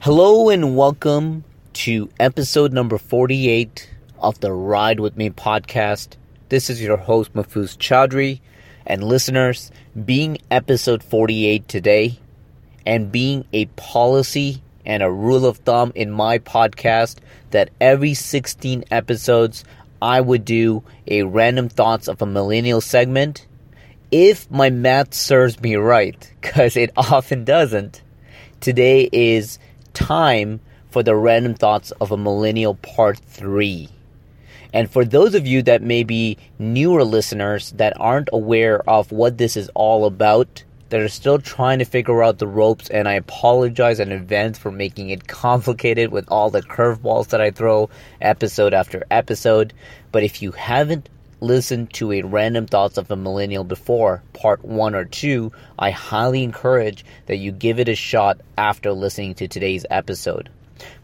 Hello and welcome to episode number 48 of the Ride With Me podcast. This is your host, Mahfuz Chowdhury. And listeners, being episode 48 today and being a policy and a rule of thumb in my podcast that every 16 episodes I would do a random thoughts of a millennial segment. If my math serves me right, because it often doesn't, today is time for the random thoughts of a millennial part 3. And for those of you that may be newer listeners that aren't aware of what this is all about, that are still trying to figure out the ropes, and I apologize in advance for making it complicated with all the curveballs that I throw episode after episode. But if you haven't listened to a random thoughts of a millennial before, part one or two, I highly encourage that you give it a shot after listening to today's episode.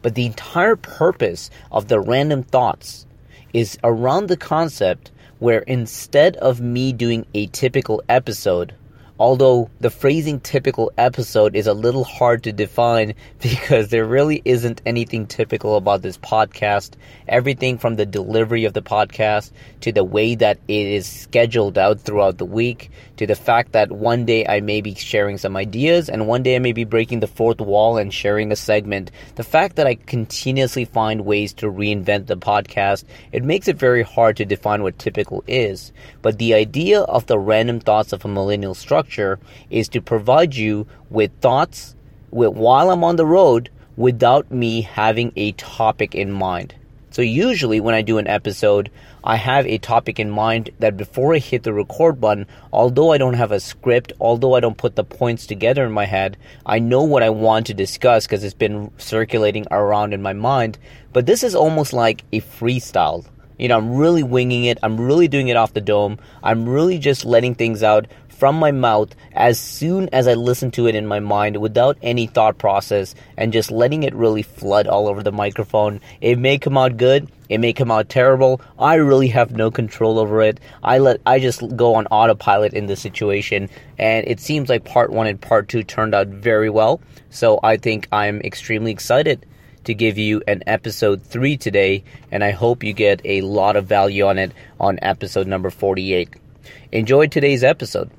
But the entire purpose of the random thoughts is around the concept where instead of me doing a typical episode, although the phrasing typical episode is a little hard to define because there really isn't anything typical about this podcast. Everything from the delivery of the podcast to the way that it is scheduled out throughout the week to the fact that one day I may be sharing some ideas and one day I may be breaking the fourth wall and sharing a segment. The fact that I continuously find ways to reinvent the podcast, it makes it very hard to define what typical is. But the idea of the random thoughts of a millennial structure is to provide you with thoughts with, while I'm on the road without me having a topic in mind. So usually when I do an episode, I have a topic in mind that before I hit the record button, although I don't have a script, although I don't put the points together in my head, I know what I want to discuss because it's been circulating around in my mind. But this is almost like a freestyle. You know, I'm really winging it. I'm really doing it off the dome. I'm really just letting things out from my mouth as soon as I listen to it in my mind without any thought process and just letting it really flood all over the microphone. It may come out good, it may come out terrible. I really have no control over it. I let I just go on autopilot in the situation and it seems like part 1 and part 2 turned out very well. So I think I'm extremely excited to give you an episode 3 today and I hope you get a lot of value on it on episode number 48. Enjoy today's episode.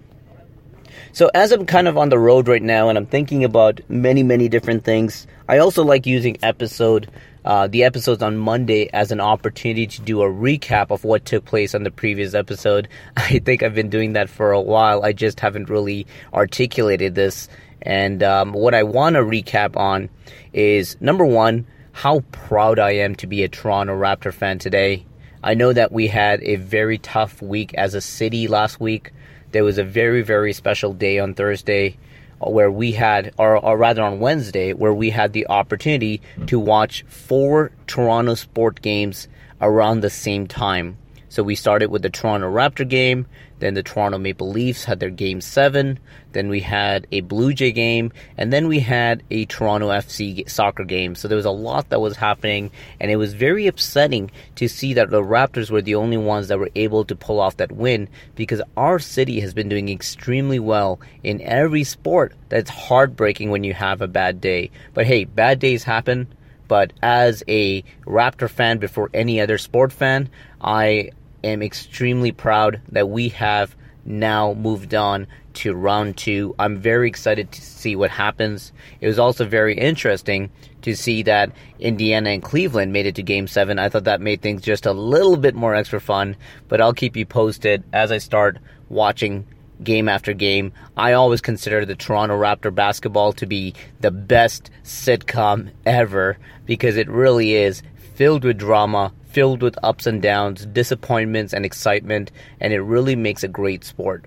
So as I'm kind of on the road right now and I'm thinking about many, many different things, I also like using episode uh, the episodes on Monday as an opportunity to do a recap of what took place on the previous episode. I think I've been doing that for a while. I just haven't really articulated this. And um, what I want to recap on is number one, how proud I am to be a Toronto Raptor fan today. I know that we had a very tough week as a city last week there was a very very special day on Thursday uh, where we had or, or rather on Wednesday where we had the opportunity hmm. to watch four Toronto sport games around the same time. So we started with the Toronto Raptor game, then the Toronto Maple Leafs had their game seven. Then we had a Blue Jay game. And then we had a Toronto FC soccer game. So there was a lot that was happening. And it was very upsetting to see that the Raptors were the only ones that were able to pull off that win because our city has been doing extremely well in every sport. That's heartbreaking when you have a bad day. But hey, bad days happen. But as a Raptor fan before any other sport fan, I am extremely proud that we have now moved on to round two. I'm very excited to see what happens. It was also very interesting to see that Indiana and Cleveland made it to game seven. I thought that made things just a little bit more extra fun, but I'll keep you posted as I start watching game after game. I always consider the Toronto Raptor basketball to be the best sitcom ever because it really is filled with drama, filled with ups and downs, disappointments, and excitement, and it really makes a great sport.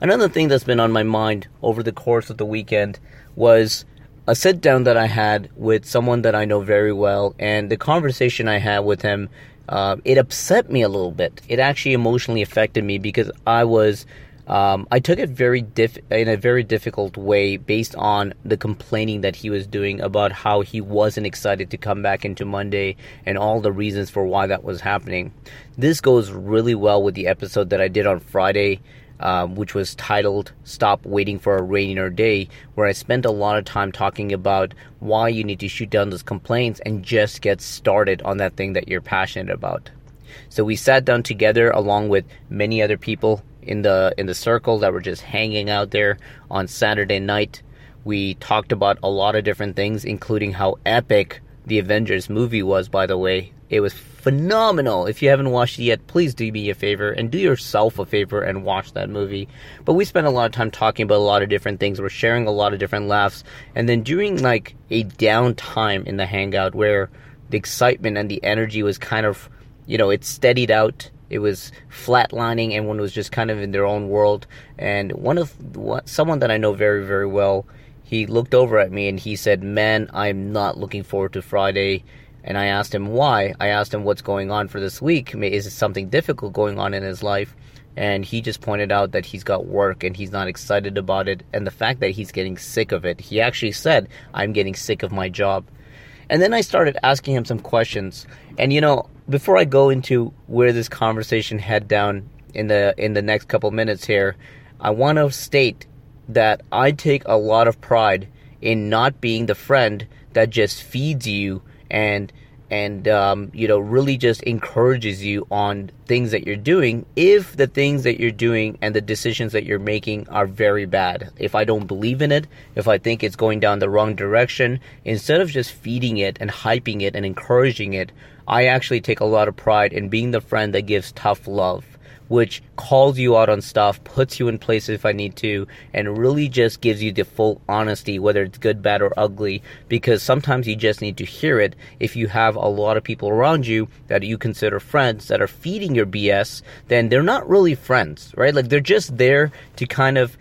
Another thing that's been on my mind over the course of the weekend was a sit down that I had with someone that I know very well, and the conversation I had with him, uh, it upset me a little bit. It actually emotionally affected me because I was um, I took it very diff- in a very difficult way based on the complaining that he was doing about how he wasn't excited to come back into Monday and all the reasons for why that was happening. This goes really well with the episode that I did on Friday um, which was titled Stop Waiting for a Rainier Day, where I spent a lot of time talking about why you need to shoot down those complaints and just get started on that thing that you're passionate about. So we sat down together along with many other people in the in the circle that were just hanging out there on Saturday night. We talked about a lot of different things, including how epic the Avengers movie was, by the way. It was phenomenal. If you haven't watched it yet, please do me a favor and do yourself a favor and watch that movie. But we spent a lot of time talking about a lot of different things. We're sharing a lot of different laughs. And then during like a downtime in the hangout where the excitement and the energy was kind of, you know, it steadied out. It was flatlining. Everyone was just kind of in their own world. And one of someone that I know very, very well, he looked over at me and he said, Man, I'm not looking forward to Friday and I asked him why. I asked him what's going on for this week. Is it something difficult going on in his life? And he just pointed out that he's got work and he's not excited about it. And the fact that he's getting sick of it. He actually said, I'm getting sick of my job. And then I started asking him some questions. And you know, before I go into where this conversation head down in the in the next couple minutes here, I want to state that I take a lot of pride in not being the friend that just feeds you and and um, you know really just encourages you on things that you're doing if the things that you're doing and the decisions that you're making are very bad. If i don't believe in it if i think it's going down the wrong direction instead of just feeding it and hyping it and encouraging it i actually take a lot of pride in being the friend that gives tough love which calls you out on stuff, puts you in places if I need to, and really just gives you the full honesty, whether it's good, bad, or ugly, because sometimes you just need to hear it if you have a lot of people around you that you consider friends that are feeding your BS, then they're not really friends, right? Like they're just there to kind of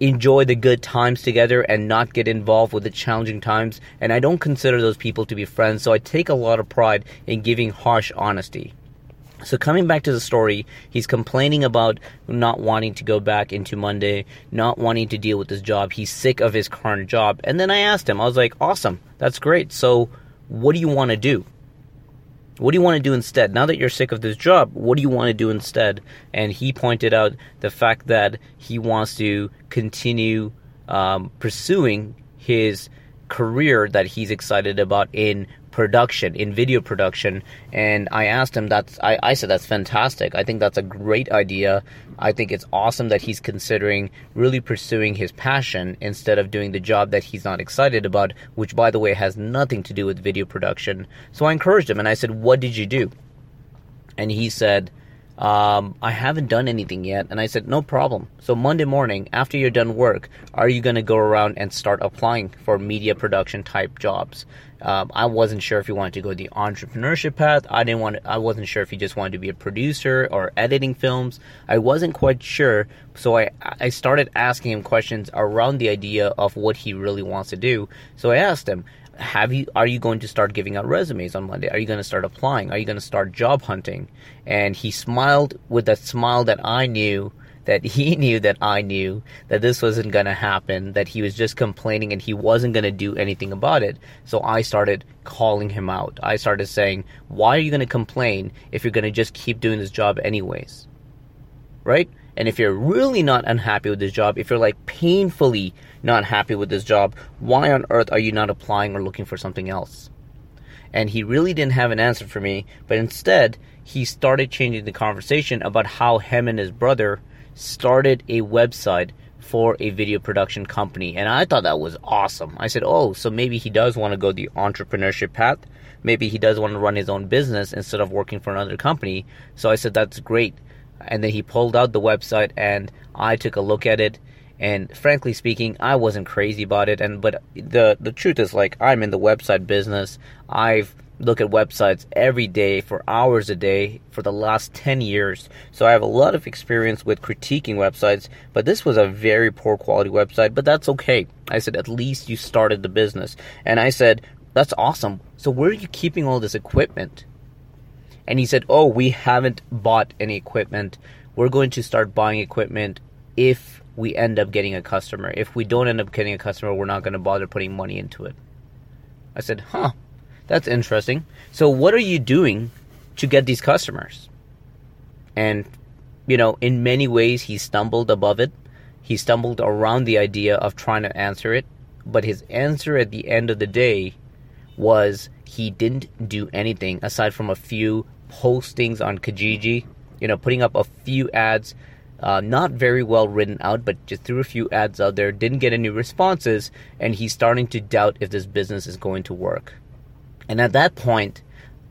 enjoy the good times together and not get involved with the challenging times. And I don't consider those people to be friends, so I take a lot of pride in giving harsh honesty. So coming back to the story, he's complaining about not wanting to go back into Monday, not wanting to deal with this job. He's sick of his current job. And then I asked him, I was like, "Awesome. That's great. So what do you want to do? What do you want to do instead? Now that you're sick of this job, what do you want to do instead?" And he pointed out the fact that he wants to continue um, pursuing his career that he's excited about in production, in video production. And I asked him that's I, I said that's fantastic. I think that's a great idea. I think it's awesome that he's considering really pursuing his passion instead of doing the job that he's not excited about, which by the way has nothing to do with video production. So I encouraged him and I said, What did you do? And he said, um, I haven't done anything yet. And I said, no problem. So Monday morning, after you're done work, are you going to go around and start applying for media production type jobs? Um, I wasn't sure if you wanted to go the entrepreneurship path. I didn't want. To, I wasn't sure if you just wanted to be a producer or editing films. I wasn't quite sure, so I I started asking him questions around the idea of what he really wants to do. So I asked him, have you are you going to start giving out resumes on Monday? Are you going to start applying? Are you going to start job hunting? And he smiled with that smile that I knew that he knew that I knew that this wasn't going to happen, that he was just complaining and he wasn't going to do anything about it. So I started calling him out. I started saying, "Why are you going to complain if you're going to just keep doing this job anyways?" Right? And if you're really not unhappy with this job, if you're like painfully not happy with this job, why on earth are you not applying or looking for something else? And he really didn't have an answer for me, but instead, he started changing the conversation about how him and his brother started a website for a video production company. And I thought that was awesome. I said, oh, so maybe he does want to go the entrepreneurship path. Maybe he does want to run his own business instead of working for another company. So I said, that's great. And then he pulled out the website and I took a look at it. And frankly speaking i wasn't crazy about it. And but the the truth is like i'm in the website business. I've at websites every day for hours a day for the last 10 years. So i have a lot of experience with critiquing websites but this was a very poor quality website but that's okay. I said at least you started the business. And i said that's awesome. So where are you keeping all this equipment and he said oh we haven't bought any equipment we're going to start buying equipment if we end up getting a customer. If we don't end up getting a customer, we're not going to bother putting money into it. I said, huh, that's interesting. So, what are you doing to get these customers? And you know, in many ways, he stumbled above it. He stumbled around the idea of trying to answer it. But his answer at the end of the day was he didn't do anything aside from a few postings on Kijiji, you know, putting up a few ads, uh, not very well written out, but just threw a few ads out there, didn't get any responses, and he's starting to doubt if this business is going to work. And at that point,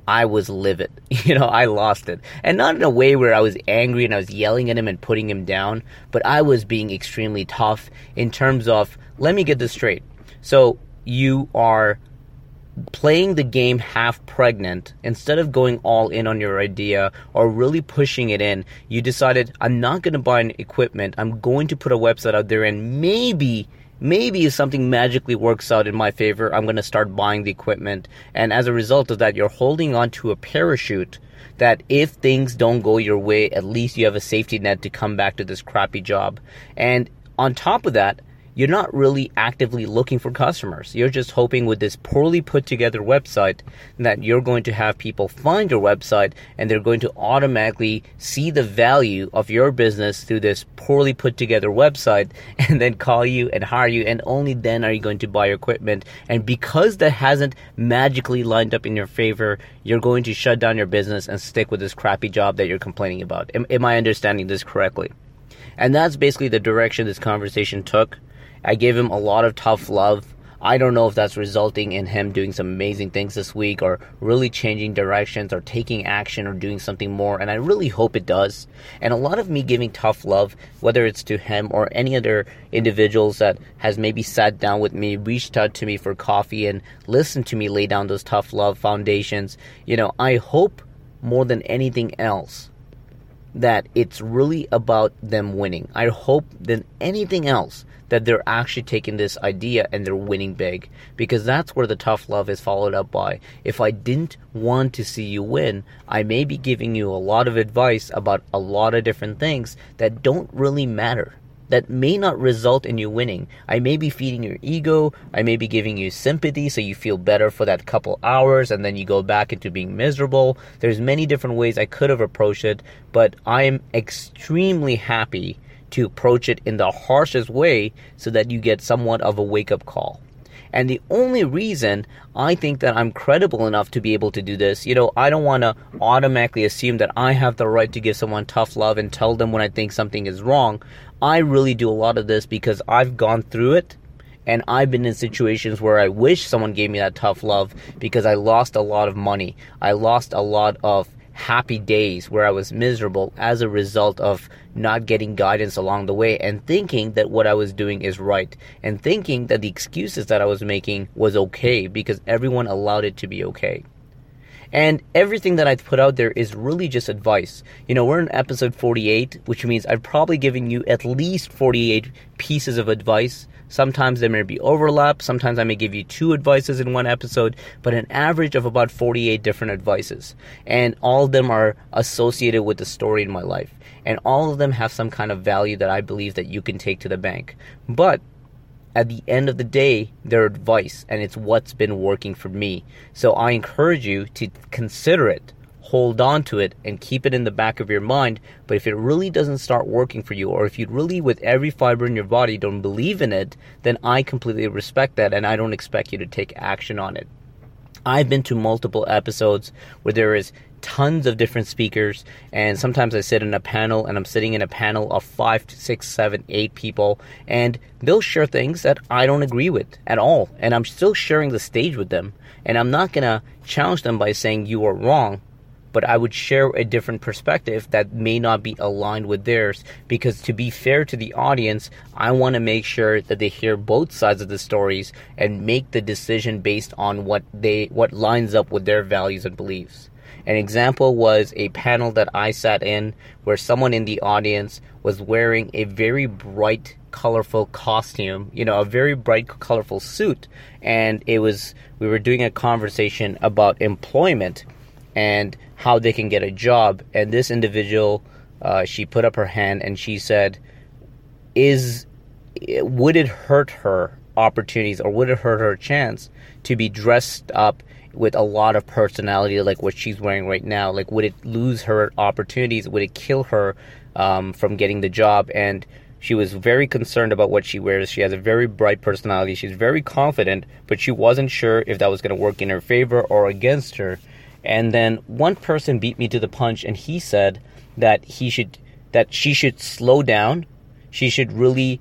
I was livid. You know, I lost it. And not in a way where I was angry and I was yelling at him and putting him down, but I was being extremely tough in terms of, let me get this straight. So you are playing the game half pregnant instead of going all in on your idea or really pushing it in you decided i'm not going to buy an equipment. I'm going to put a website out there and maybe maybe if something magically works out in my favor i'm going to start buying the equipment. And as a result of that you're holding on to a parachute that if things don't go your way at least you have a safety net to come back to this crappy job. And on top of that you're not really actively looking for customers. You're just hoping with this poorly put together website that you're going to have people find your website and they're going to automatically see the value of your business through this poorly put together website and then call you and hire you and only then are you going to buy your equipment. And because that hasn't magically lined up in your favor, you're going to shut down your business and stick with this crappy job that you're complaining about. Am, am I understanding this correctly? And that's basically the direction this conversation took. I gave him a lot of tough love. I don't know if that's resulting in him doing some amazing things this week or really changing directions or taking action or doing something more. And I really hope it does. And a lot of me giving tough love, whether it's to him or any other individuals that has maybe sat down with me, reached out to me for coffee and listened to me lay down those tough love foundations. You know, I hope more than anything else that it's really about them winning. I hope than anything else that they're actually taking this idea and they're winning big because that's where the tough love is followed up by. If I didn't want to see you win, I may be giving you a lot of advice about a lot of different things that don't really matter. That may not result in you winning. I may be feeding your ego. I may be giving you sympathy so you feel better for that couple hours and then you go back into being miserable. There's many different ways I could have approached it, but I am extremely happy to approach it in the harshest way so that you get somewhat of a wake up call. And the only reason I think that I'm credible enough to be able to do this, you know, I don't want to automatically assume that I have the right to give someone tough love and tell them when I think something is wrong. I really do a lot of this because I've gone through it and I've been in situations where I wish someone gave me that tough love because I lost a lot of money. I lost a lot of happy days where I was miserable as a result of not getting guidance along the way and thinking that what I was doing is right and thinking that the excuses that I was making was okay because everyone allowed it to be okay. And everything that I've put out there is really just advice. You know, we're in episode 48, which means I've probably given you at least 48 pieces of advice Sometimes there may be overlap. Sometimes I may give you two advices in one episode, but an average of about 48 different advices. And all of them are associated with the story in my life. And all of them have some kind of value that I believe that you can take to the bank. But at the end of the day, they're advice and it's what's been working for me. So I encourage you to consider it hold on to it and keep it in the back of your mind. But if it really doesn't start working for you, or if you really, with every fiber in your body, don't believe in it, then I completely respect that and I don't expect you to take action on it. I've been to multiple episodes where there is tons of different speakers, and sometimes I sit in a panel and I'm sitting in a panel of five, six, seven, eight people, and they'll share things that I don't agree with at all. And I'm still sharing the stage with them. And I'm not gonna challenge them by saying you are wrong but I would share a different perspective that may not be aligned with theirs because to be fair to the audience, I want to make sure that they hear both sides of the stories and make the decision based on what they what lines up with their values and beliefs. An example was a panel that I sat in where someone in the audience was wearing a very bright colorful costume, you know, a very bright colorful suit and it was we were doing a conversation about employment and how they can get a job. And this individual, uh, she put up her hand and she said, "Is would it hurt her opportunities or would it hurt her chance to be dressed up?" with a lot of personality like what she's wearing right now like would it lose her opportunities would it kill her um, from getting the job, and she was very concerned about what she wears. She has a very bright personality. She's very confident, but she wasn't sure if that was going to work in her favor or against her. And then one person beat me to the punch, and he said that he should that she should slow down. She should really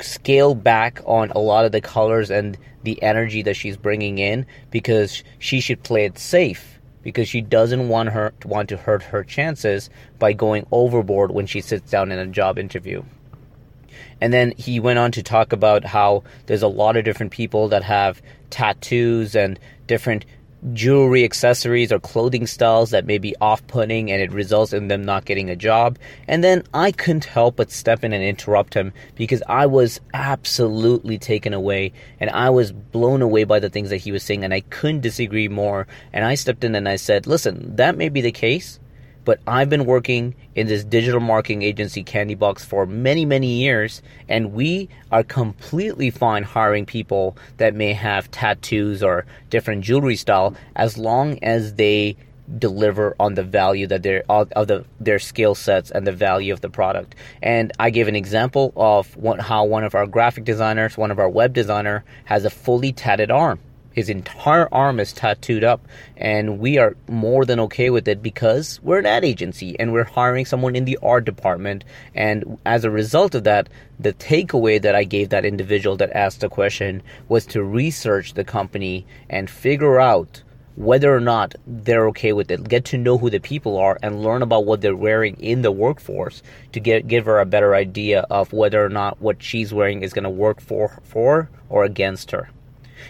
scale back on a lot of the colors and the energy that she's bringing in because she should play it safe because she doesn't want her want to hurt her chances by going overboard when she sits down in a job interview. And then he went on to talk about how there's a lot of different people that have tattoos and different jewelry accessories or clothing styles that may be off putting and it results in them not getting a job. And then I couldn't help but step in and interrupt him because I was absolutely taken away and I was blown away by the things that he was saying and I couldn't disagree more. And I stepped in and I said, listen, that may be the case but I've been working in this digital marketing agency Candybox for many, many years, and we are completely fine hiring people that may have tattoos or different jewelry style as long as they deliver on the value that they're of the their skill sets and the value of the product. And I gave an example of how one of our graphic designers, one of our web designer, has a fully tatted arm his entire arm is tattooed up, and we are more than okay with it because we're an ad agency and we're hiring someone in the art department. And as a result of that, the takeaway that I gave that individual that asked the question was to research the company and figure out whether or not they're okay with it. Get to know who the people are and learn about what they're wearing in the workforce to get give her a better idea of whether or not what she's wearing is going to work for for or against her.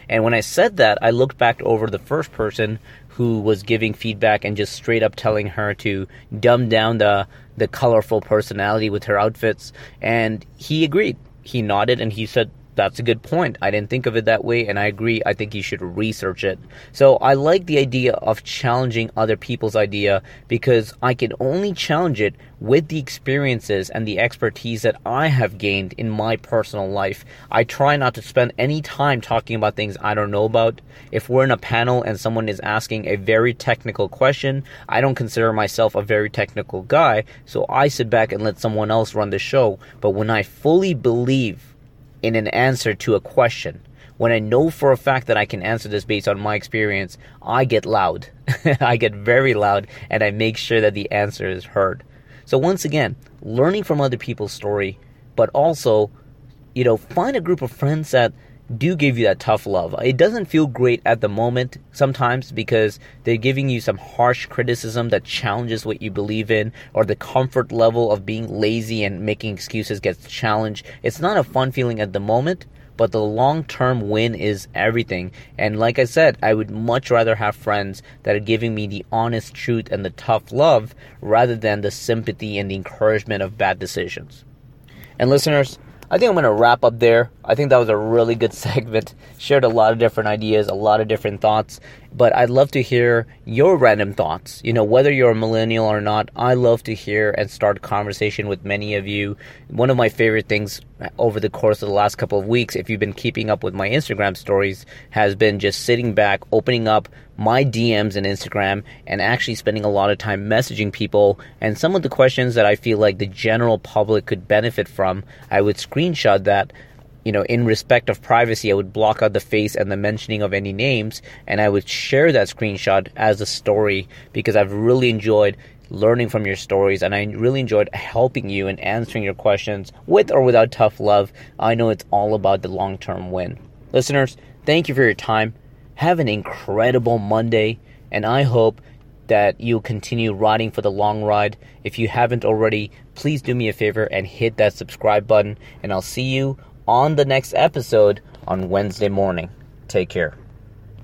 And when I said that, I looked back over the first person who was giving feedback and just straight up telling her to dumb down the the colorful personality with her outfits and he agreed. He nodded and he said that's a good point. I didn't think of it that way, and I agree. I think you should research it. So I like the idea of challenging other people's idea because I can only challenge it with the experiences and the expertise that I have gained in my personal life. I try not to spend any time talking about things I don't know about. If we're in a panel and someone is asking a very technical question, I don't consider myself a very technical guy, so I sit back and let someone else run the show. But when I fully believe in an answer to a question. When I know for a fact that I can answer this based on my experience, I get loud. I get very loud and I make sure that the answer is heard. So once again, learning from other people's story, but also, you know, find a group of friends that do give you that tough love. It doesn't feel great at the moment sometimes because they're giving you some harsh criticism that challenges what you believe in or the comfort level of being lazy and making excuses gets challenged. It's not a fun feeling at the moment, but the long term win is everything. And like I said, I would much rather have friends that are giving me the honest truth and the tough love rather than the sympathy and the encouragement of bad decisions. And listeners, I think I'm going to wrap up there. I think that was a really good segment. Shared a lot of different ideas, a lot of different thoughts, but I'd love to hear your random thoughts. You know, whether you're a millennial or not, I love to hear and start conversation with many of you. One of my favorite things over the course of the last couple of weeks, if you've been keeping up with my Instagram stories, has been just sitting back, opening up my DMs and Instagram, and actually spending a lot of time messaging people. And some of the questions that I feel like the general public could benefit from, I would screenshot that. You know, in respect of privacy, I would block out the face and the mentioning of any names, and I would share that screenshot as a story because I've really enjoyed learning from your stories, and I really enjoyed helping you and answering your questions with or without tough love. I know it's all about the long term win. Listeners, thank you for your time. Have an incredible Monday, and I hope that you'll continue riding for the long ride. If you haven't already, please do me a favor and hit that subscribe button, and I'll see you on the next episode on Wednesday morning. Take care.